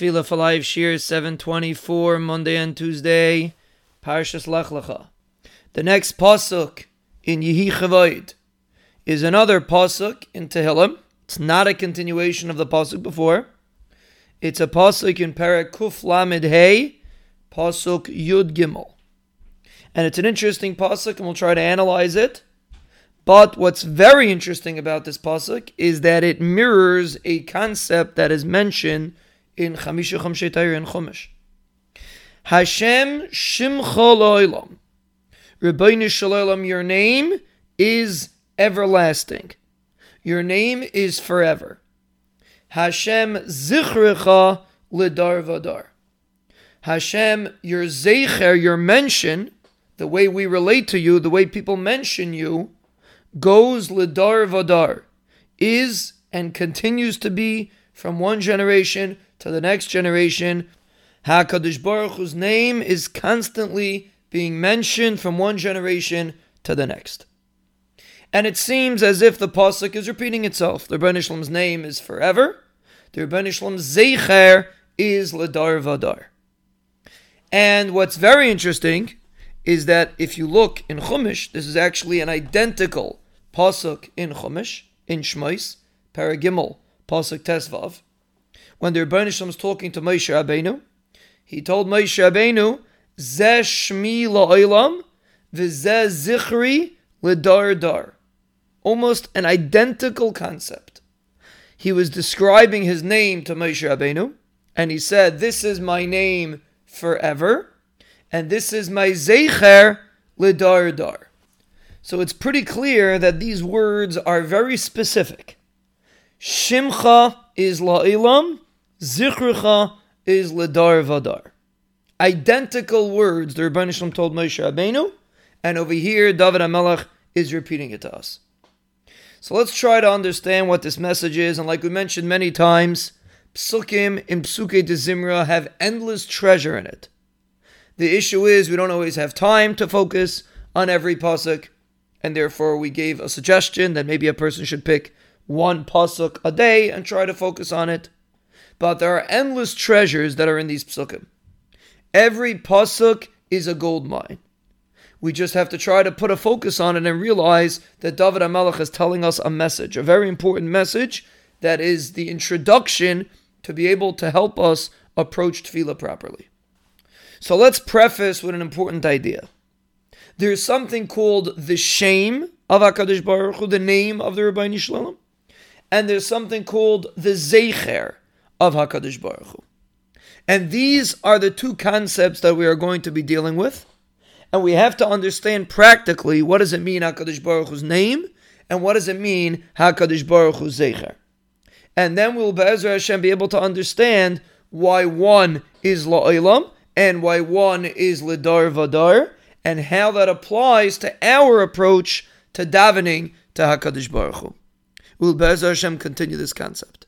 Tefillah for Life Shiur 724, Monday and Tuesday, Parshas Lech Lecha. The next pasuk in Yehi is another pasuk in Tehillim. It's not a continuation of the pasuk before. It's a pasuk in Perek Kuf Lamed Hey, pasuk Yud Gimel, and it's an interesting pasuk, and we'll try to analyze it. But what's very interesting about this pasuk is that it mirrors a concept that is mentioned in Chamisha Chamshe and Chumash. Hashem Shimcha Lo'ilam. Ribono Shel Olam, your name is everlasting. Your name is forever. Hashem Zichrecha Lidar Vadar. Hashem, your Zecher, your mention, the way we relate to you, the way people mention you, goes Lidar Vadar, is and continues to be from one generation to the next generation. HaKadosh Baruch Hu's name is constantly being mentioned from one generation to the next. And it seems as if the Pasuk is repeating itself. The Ribono Shel Olam's name is forever. The Ribono Shel Olam's Zeicher is Ladar Vadar. And what's very interesting is that if you look in Chumash, this is actually an identical Pasuk in Chumash, in Shmois, Perek Gimel, Pasuk Tesvav. When the Ribono Shel Olam is talking to Moshe Rabbeinu, he told Moshe Rabbeinu, Zeh Shmi La'olam, V'zeh Zichri L'dar Dar. Almost an identical concept. He was describing his name to Moshe Rabbeinu, and he said, This is my name forever, and this is my Zecher L'dar Dar. So it's pretty clear that these words are very specific. Shimcha is la'ilam, zichrucha is ledar vadar. Identical words the Ribono Shel Olam told Moshe Rabbeinu, and over here David HaMelech is repeating it to us. So let's try to understand what this message is, and like we mentioned many times, psukim in Psuke de Zimra have endless treasure in it. The issue is we don't always have time to focus on every pasuk and therefore we gave a suggestion that maybe a person should pick one pasuk a day and try to focus on it. But there are endless treasures that are in these psukim. Every pasuk is a gold mine. We just have to try to put a focus on it and realize that David HaMelech is telling us a message, a very important message that is the introduction to be able to help us approach tefillah properly. So let's preface with an important idea there's something called the Shem of HaKadosh Baruch Hu, the name of the Ribono Shel Olam, and there's something called the Zecher of HaKadosh Baruch Hu. And these are the two concepts that we are going to be dealing with. And we have to understand practically what does it mean HaKadosh Baruch Hu's name and what does it mean HaKadosh Baruch Hu's Zecher. And then we'll Be'ezra Hashem be able to understand why one is La'ilam and why one is Lidar Vadar and how that applies to our approach to davening to Hakadosh Baruch Hu. We'll Be'ez Hashem continue this concept.